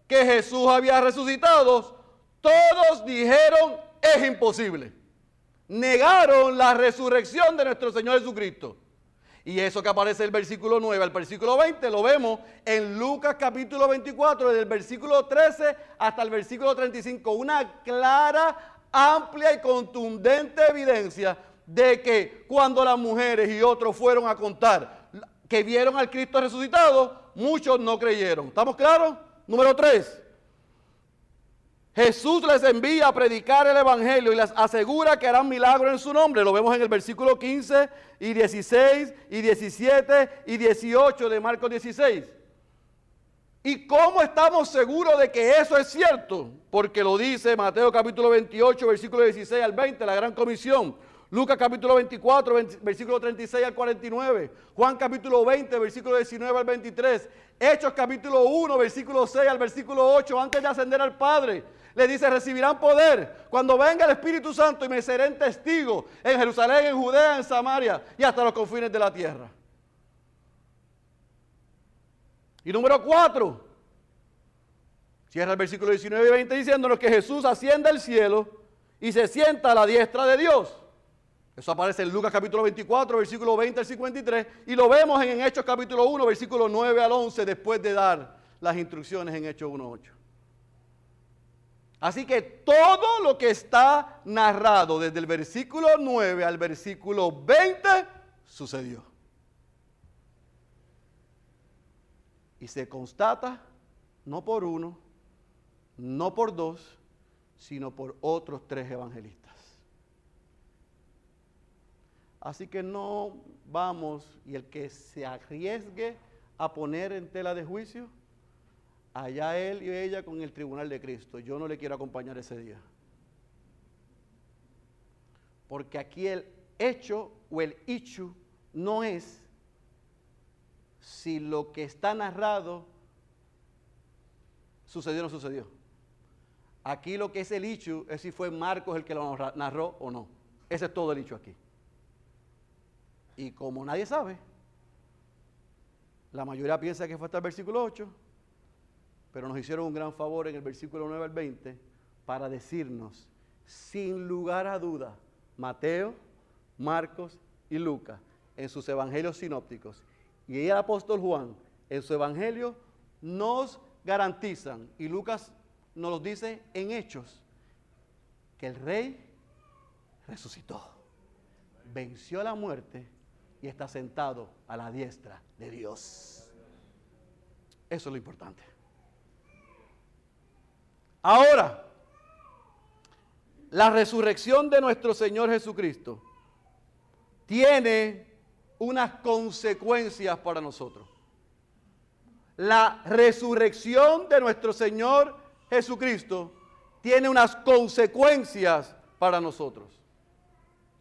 que Jesús había resucitado, todos dijeron, es imposible. Negaron la resurrección de nuestro Señor Jesucristo. Y eso que aparece en el versículo 9 al versículo 20 lo vemos en Lucas capítulo 24, desde el versículo 13 hasta el versículo 35. Una clara amplia y contundente evidencia de que cuando las mujeres y otros fueron a contar que vieron al Cristo resucitado, muchos no creyeron. ¿Estamos claros? Número tres. Jesús les envía a predicar el Evangelio y les asegura que harán milagros en su nombre. Lo vemos en el versículo 15 y 16 y 17 y 18 de Marcos 16. ¿Y cómo estamos seguros de que eso es cierto? Porque lo dice Mateo capítulo 28, versículo 16 al 20, la gran comisión. Lucas capítulo 24, versículo 36 al 49. Juan capítulo 20, versículo 19 al 23. Hechos capítulo 1, versículo 6 al versículo 8, antes de ascender al Padre. Le dice, recibirán poder cuando venga el Espíritu Santo y me serán testigos en Jerusalén, en Judea, en Samaria y hasta los confines de la tierra. Y número cuatro, cierra el versículo 19 y 20 diciéndonos que Jesús asciende al cielo y se sienta a la diestra de Dios. Eso aparece en Lucas capítulo 24, versículo 20 al 53, y lo vemos en Hechos capítulo 1, versículo 9 al 11, después de dar las instrucciones en Hechos 1, 8. Así que todo lo que está narrado desde el versículo 9 al versículo 20 sucedió. Y se constata no por uno, no por dos, sino por otros tres evangelistas. Así que no vamos y el que se arriesgue a poner en tela de juicio, allá él y ella con el tribunal de Cristo. Yo no le quiero acompañar ese día. Porque aquí el hecho o el ichu no es si lo que está narrado sucedió o no sucedió. Aquí lo que es el ichu es si fue Marcos el que lo narró o no. Ese es todo el hecho aquí. Y como nadie sabe, la mayoría piensa que fue hasta el versículo 8, pero nos hicieron un gran favor en el versículo 9 al 20 para decirnos, sin lugar a duda, Mateo, Marcos y Lucas en sus evangelios sinópticos y el apóstol Juan en su evangelio nos garantizan, y Lucas nos lo dice en hechos, que el rey resucitó, venció la muerte y está sentado a la diestra de Dios. Eso es lo importante. Ahora, la resurrección de nuestro Señor Jesucristo tiene unas consecuencias para nosotros. La resurrección de nuestro Señor Jesucristo tiene unas consecuencias para nosotros.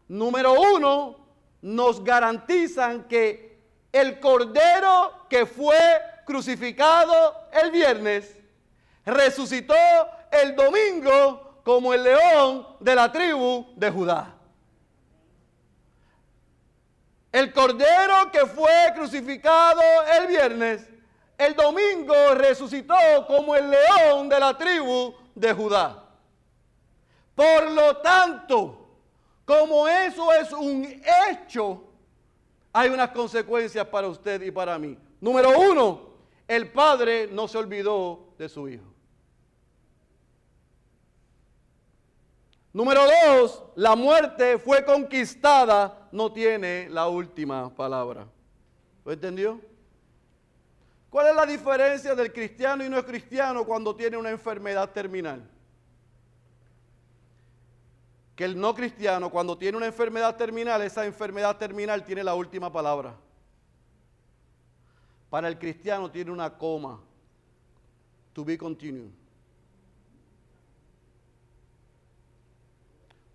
Número uno, nos garantizan que el cordero que fue crucificado el viernes resucitó el domingo como el león de la tribu de Judá. El cordero que fue crucificado el viernes, el domingo resucitó como el león de la tribu de Judá. Por lo tanto, como eso es un hecho, hay unas consecuencias para usted y para mí. Número uno, el padre no se olvidó de su hijo. Número dos, la muerte fue conquistada, no tiene la última palabra. ¿Lo entendió? ¿Cuál es la diferencia del cristiano y no cristiano cuando tiene una enfermedad terminal? que el no cristiano cuando tiene una enfermedad terminal, esa enfermedad terminal tiene la última palabra. Para el cristiano tiene una coma. To be continued.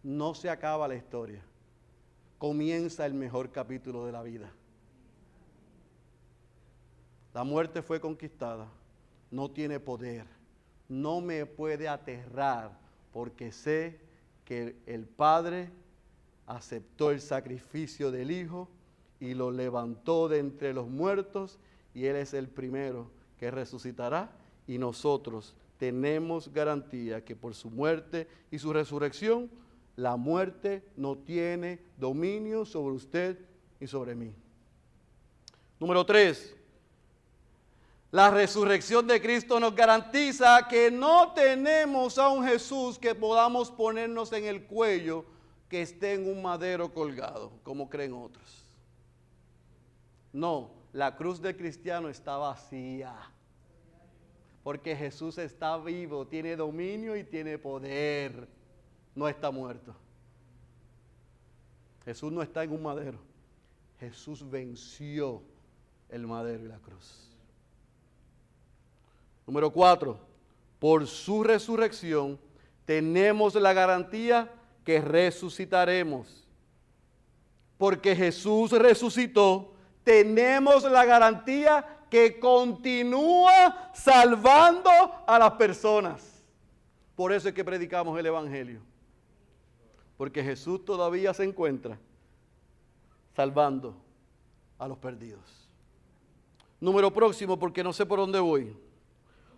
No se acaba la historia. Comienza el mejor capítulo de la vida. La muerte fue conquistada. No tiene poder. No me puede aterrar porque sé que el Padre aceptó el sacrificio del Hijo y lo levantó de entre los muertos y Él es el primero que resucitará y nosotros tenemos garantía que por su muerte y su resurrección la muerte no tiene dominio sobre usted y sobre mí. Número tres, la resurrección de Cristo nos garantiza que no tenemos a un Jesús que podamos ponernos en el cuello que esté en un madero colgado, como creen otros. No, la cruz del cristiano está vacía. Porque Jesús está vivo, tiene dominio y tiene poder. No está muerto. Jesús no está en un madero. Jesús venció el madero y la cruz. Número cuatro, por su resurrección tenemos la garantía que resucitaremos. Porque Jesús resucitó, tenemos la garantía que continúa salvando a las personas. Por eso es que predicamos el Evangelio. Porque Jesús todavía se encuentra salvando a los perdidos. Número próximo, porque no sé por dónde voy.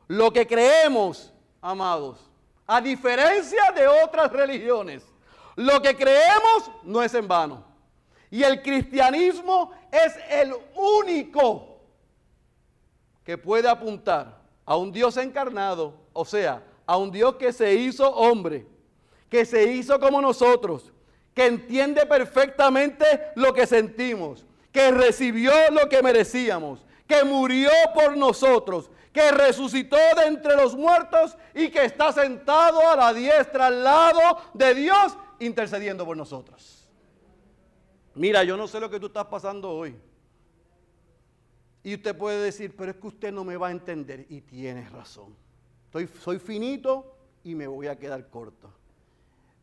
Lo que creemos, amados, a diferencia de otras religiones, lo que creemos no es en vano. Y el cristianismo es el único que puede apuntar a un Dios encarnado, o sea, a un Dios que se hizo hombre, que se hizo como nosotros, que entiende perfectamente lo que sentimos, que recibió lo que merecíamos, que murió por nosotros, que resucitó de entre los muertos y que está sentado a la diestra al lado de Dios intercediendo por nosotros. Mira, yo no sé lo que tú estás pasando hoy. Y usted puede decir, pero es que usted no me va a entender. Y tiene razón. Soy finito y me voy a quedar corto.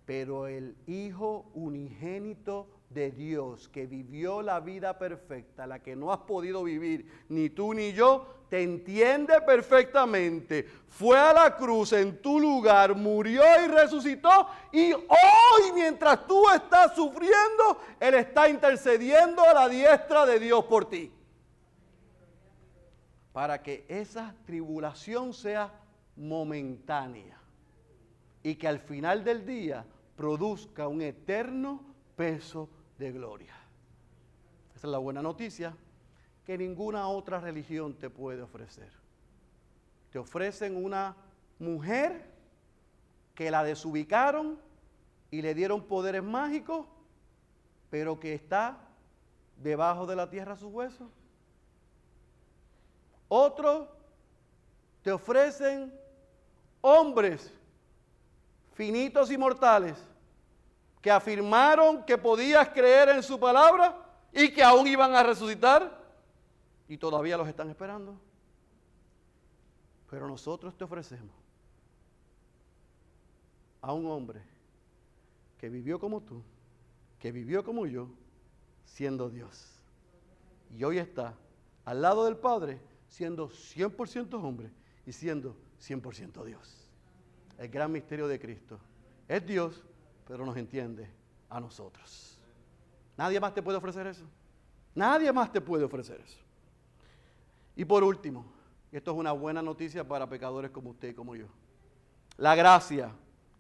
Pero el Hijo unigénito de Dios que vivió la vida perfecta, la que no has podido vivir ni tú ni yo, te entiende perfectamente. Fue a la cruz en tu lugar, murió y resucitó. Y hoy, mientras tú estás sufriendo, Él está intercediendo a la diestra de Dios por ti. Para que esa tribulación sea momentánea y que al final del día produzca un eterno peso de gloria. Esa es la buena noticia que ninguna otra religión te puede ofrecer. Te ofrecen una mujer que la desubicaron y le dieron poderes mágicos, pero que está debajo de la tierra sus huesos. Otros te ofrecen hombres finitos y mortales que afirmaron que podías creer en su palabra y que aún iban a resucitar y todavía los están esperando. Pero nosotros te ofrecemos a un hombre que vivió como tú, que vivió como yo, siendo Dios. Y hoy está al lado del Padre, siendo 100% hombre y siendo 100% Dios. El gran misterio de Cristo. Es Dios pero nos entiende a nosotros. Nadie más te puede ofrecer eso. Nadie más te puede ofrecer eso. Y por último, esto es una buena noticia para pecadores como usted y como yo. La gracia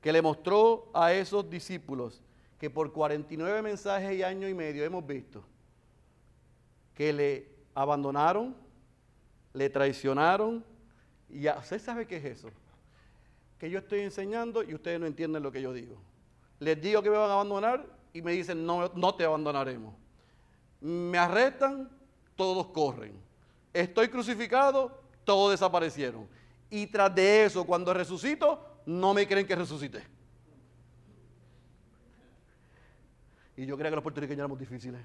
que le mostró a esos discípulos que por 49 mensajes y año y medio hemos visto que le abandonaron, le traicionaron y ¿usted sabe qué es eso? Que yo estoy enseñando y ustedes no entienden lo que yo digo les digo que me van a abandonar y me dicen, no, no te abandonaremos. Me arrestan, todos corren. Estoy crucificado, todos desaparecieron. Y tras de eso, cuando resucito, no me creen que resucité. Y yo creía que los puertorriqueños éramos difíciles.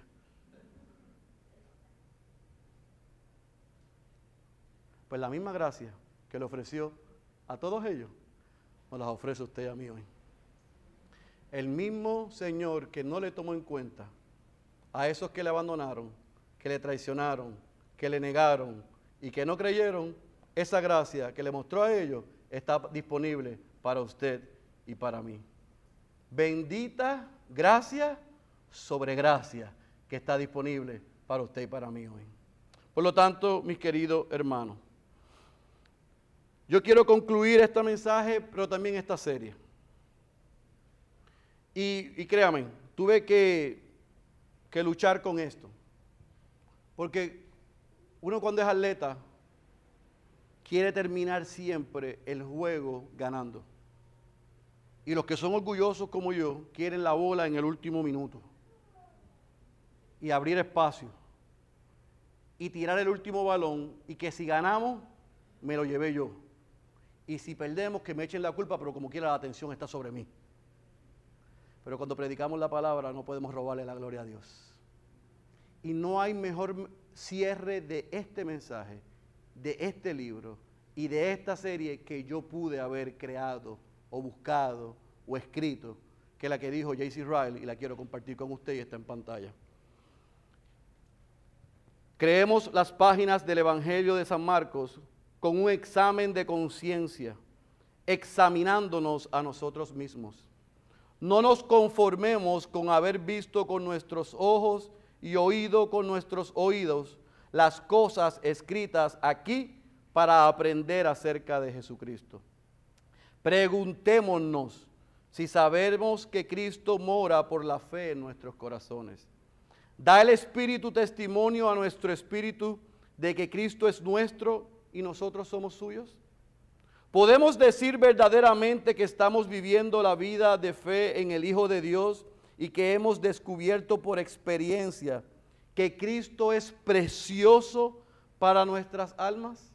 Pues la misma gracia que le ofreció a todos ellos, nos las ofrece usted a mí hoy el mismo Señor que no le tomó en cuenta a esos que le abandonaron, que le traicionaron, que le negaron y que no creyeron, esa gracia que le mostró a ellos está disponible para usted y para mí. Bendita gracia sobre gracia que está disponible para usted y para mí hoy. Por lo tanto, mis queridos hermanos, yo quiero concluir este mensaje, pero también esta serie y, créame, tuve que, que luchar con esto. Porque uno cuando es atleta quiere terminar siempre el juego ganando. Y los que son orgullosos como yo quieren la bola en el último minuto. Y abrir espacio. Y tirar el último balón. Y que si ganamos, me lo llevé yo. Y si perdemos, que me echen la culpa, pero como quiera la atención está sobre mí. Pero cuando predicamos la palabra no podemos robarle la gloria a Dios. Y no hay mejor cierre de este mensaje, de este libro y de esta serie que yo pude haber creado o buscado o escrito que la que dijo J.C. Riley y la quiero compartir con usted y está en pantalla. Creemos las páginas del Evangelio de San Marcos con un examen de conciencia, examinándonos a nosotros mismos. No nos conformemos con haber visto con nuestros ojos y oído con nuestros oídos las cosas escritas aquí para aprender acerca de Jesucristo. Preguntémonos si sabemos que Cristo mora por la fe en nuestros corazones. Da el Espíritu testimonio a nuestro Espíritu de que Cristo es nuestro y nosotros somos suyos. ¿Podemos decir verdaderamente que estamos viviendo la vida de fe en el Hijo de Dios y que hemos descubierto por experiencia que Cristo es precioso para nuestras almas?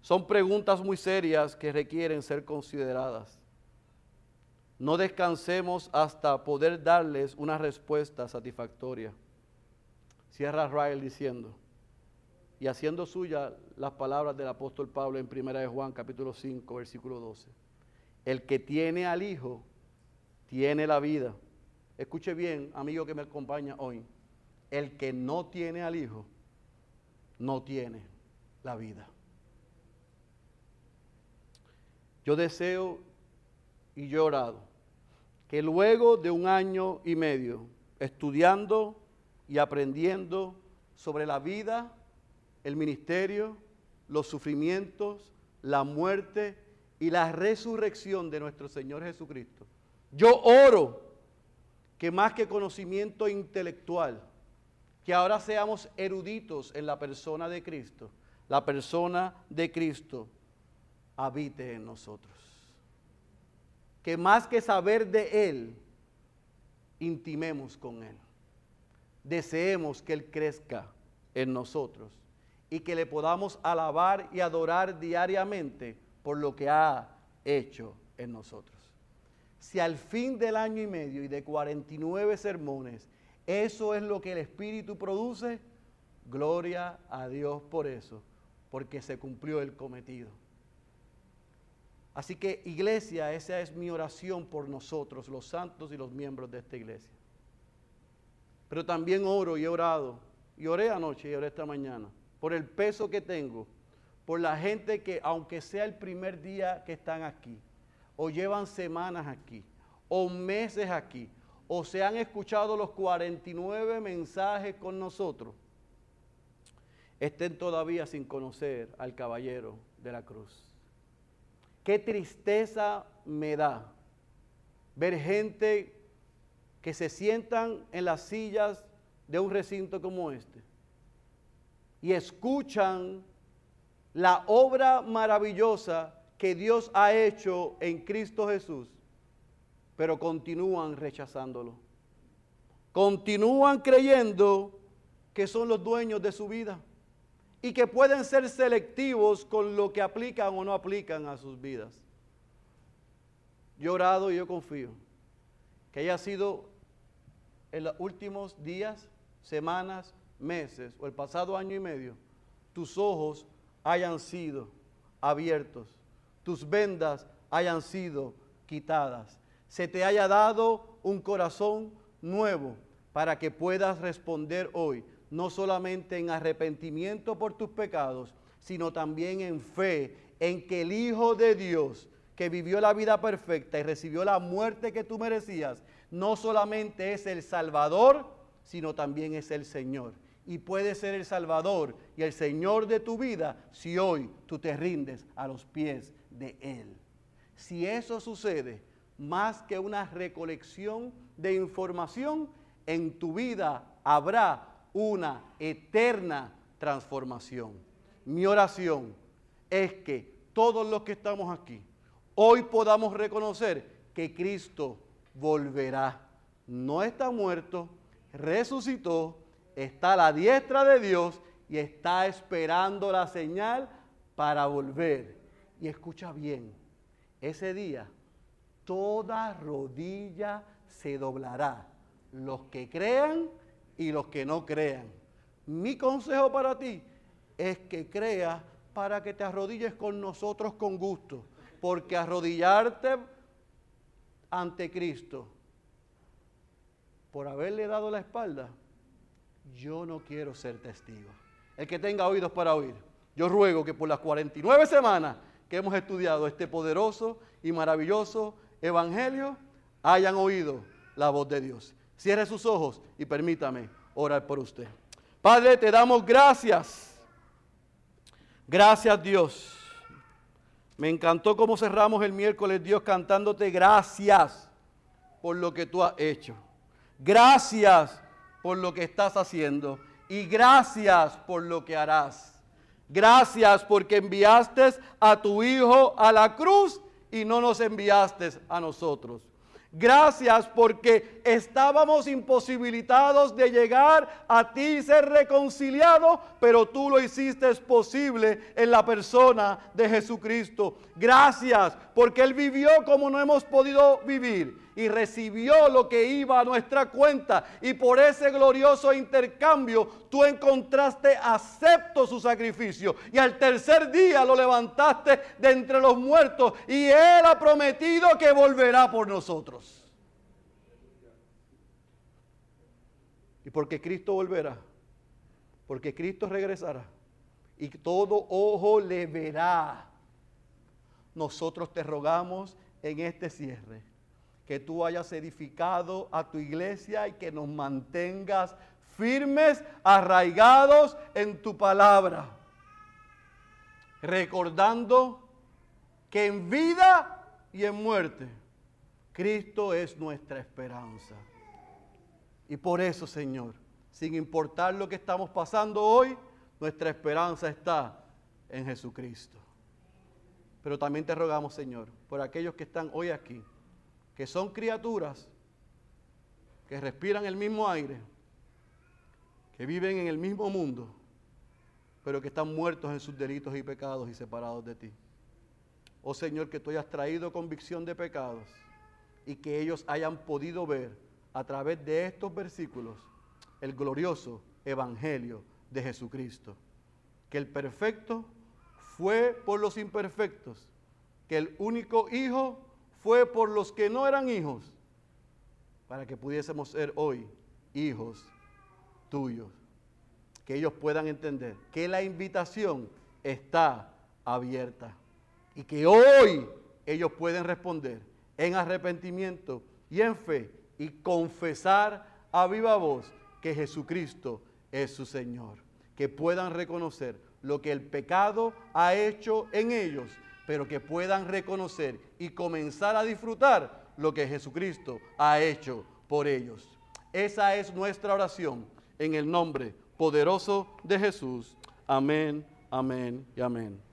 Son preguntas muy serias que requieren ser consideradas. No descansemos hasta poder darles una respuesta satisfactoria. Cierra Rael diciendo, y haciendo suya las palabras del apóstol Pablo en 1 de Juan capítulo 5, versículo 12. El que tiene al Hijo, tiene la vida. Escuche bien, amigo que me acompaña hoy. El que no tiene al Hijo, no tiene la vida. Yo deseo y yo he orado que luego de un año y medio estudiando y aprendiendo sobre la vida, el ministerio, los sufrimientos, la muerte y la resurrección de nuestro Señor Jesucristo, yo oro que más que conocimiento intelectual, que ahora seamos eruditos en la persona de Cristo, la persona de Cristo habite en nosotros. Que más que saber de Él, intimemos con Él. Deseemos que Él crezca en nosotros y que le podamos alabar y adorar diariamente por lo que ha hecho en nosotros. Si al fin del año y medio y de 49 sermones, eso es lo que el Espíritu produce, gloria a Dios por eso, porque se cumplió el cometido. Así que iglesia, esa es mi oración por nosotros, los santos y los miembros de esta iglesia. Pero también oro y he orado, y oré anoche y oré esta mañana, por el peso que tengo, por la gente que aunque sea el primer día que están aquí, o llevan semanas aquí, o meses aquí, o se han escuchado los 49 mensajes con nosotros, estén todavía sin conocer al caballero de la cruz. Qué tristeza me da ver gente que se sientan en las sillas de un recinto como este y escuchan la obra maravillosa que Dios ha hecho en Cristo Jesús, pero continúan rechazándolo. Continúan creyendo que son los dueños de su vida y que pueden ser selectivos con lo que aplican o no aplican a sus vidas. Yo orado y yo confío que haya sido en los últimos días, semanas, meses o el pasado año y medio, tus ojos hayan sido abiertos, tus vendas hayan sido quitadas, se te haya dado un corazón nuevo para que puedas responder hoy no solamente en arrepentimiento por tus pecados, sino también en fe en que el Hijo de Dios, que vivió la vida perfecta y recibió la muerte que tú merecías, no solamente es el Salvador, sino también es el Señor. Y puede ser el Salvador y el Señor de tu vida si hoy tú te rindes a los pies de Él. Si eso sucede, más que una recolección de información, en tu vida habrá una eterna transformación. Mi oración es que todos los que estamos aquí hoy podamos reconocer que Cristo volverá. No está muerto, resucitó, está a la diestra de Dios y está esperando la señal para volver. Y escucha bien, ese día toda rodilla se doblará. Los que crean y los que no crean. Mi consejo para ti es que creas para que te arrodilles con nosotros con gusto, porque arrodillarte ante Cristo por haberle dado la espalda, yo no quiero ser testigo. El que tenga oídos para oír, yo ruego que por las 49 semanas que hemos estudiado este poderoso y maravilloso evangelio, hayan oído la voz de Dios. Cierre sus ojos y permítame orar por usted. Padre, te damos gracias. Gracias Dios. Me encantó cómo cerramos el miércoles, Dios, cantándote gracias por lo que tú has hecho. Gracias por lo que estás haciendo. Y gracias por lo que harás. Gracias porque enviaste a tu Hijo a la cruz y no nos enviaste a nosotros. Gracias porque estábamos imposibilitados de llegar a ti y ser reconciliados, pero tú lo hiciste posible en la persona de Jesucristo. Gracias porque Él vivió como no hemos podido vivir y recibió lo que iba a nuestra cuenta. Y por ese glorioso intercambio tú encontraste acepto su sacrificio. Y al tercer día lo levantaste de entre los muertos. Y Él ha prometido que volverá por nosotros. Y porque Cristo volverá, porque Cristo regresará y todo ojo le verá. Nosotros te rogamos en este cierre que tú hayas edificado a tu iglesia y que nos mantengas firmes, arraigados en tu palabra, recordando que en vida y en muerte Cristo es nuestra esperanza. Y por eso, Señor, sin importar lo que estamos pasando hoy, nuestra esperanza está en Jesucristo. Pero también te rogamos, Señor, por aquellos que están hoy aquí que son criaturas que respiran el mismo aire, que viven en el mismo mundo, pero que están muertos en sus delitos y pecados y separados de ti. Oh Señor, que tú hayas traído convicción de pecados y que ellos hayan podido ver a través de estos versículos el glorioso evangelio de Jesucristo. Que el perfecto fue por los imperfectos, que el único Hijo fue por los que no eran hijos, para que pudiésemos ser hoy hijos tuyos. Que ellos puedan entender que la invitación está abierta y que hoy ellos pueden responder en arrepentimiento y en fe y confesar a viva voz que Jesucristo es su Señor. Que puedan reconocer lo que el pecado ha hecho en ellos pero que puedan reconocer y comenzar a disfrutar lo que Jesucristo ha hecho por ellos. Esa es nuestra oración en el nombre poderoso de Jesús. Amén, amén y amén.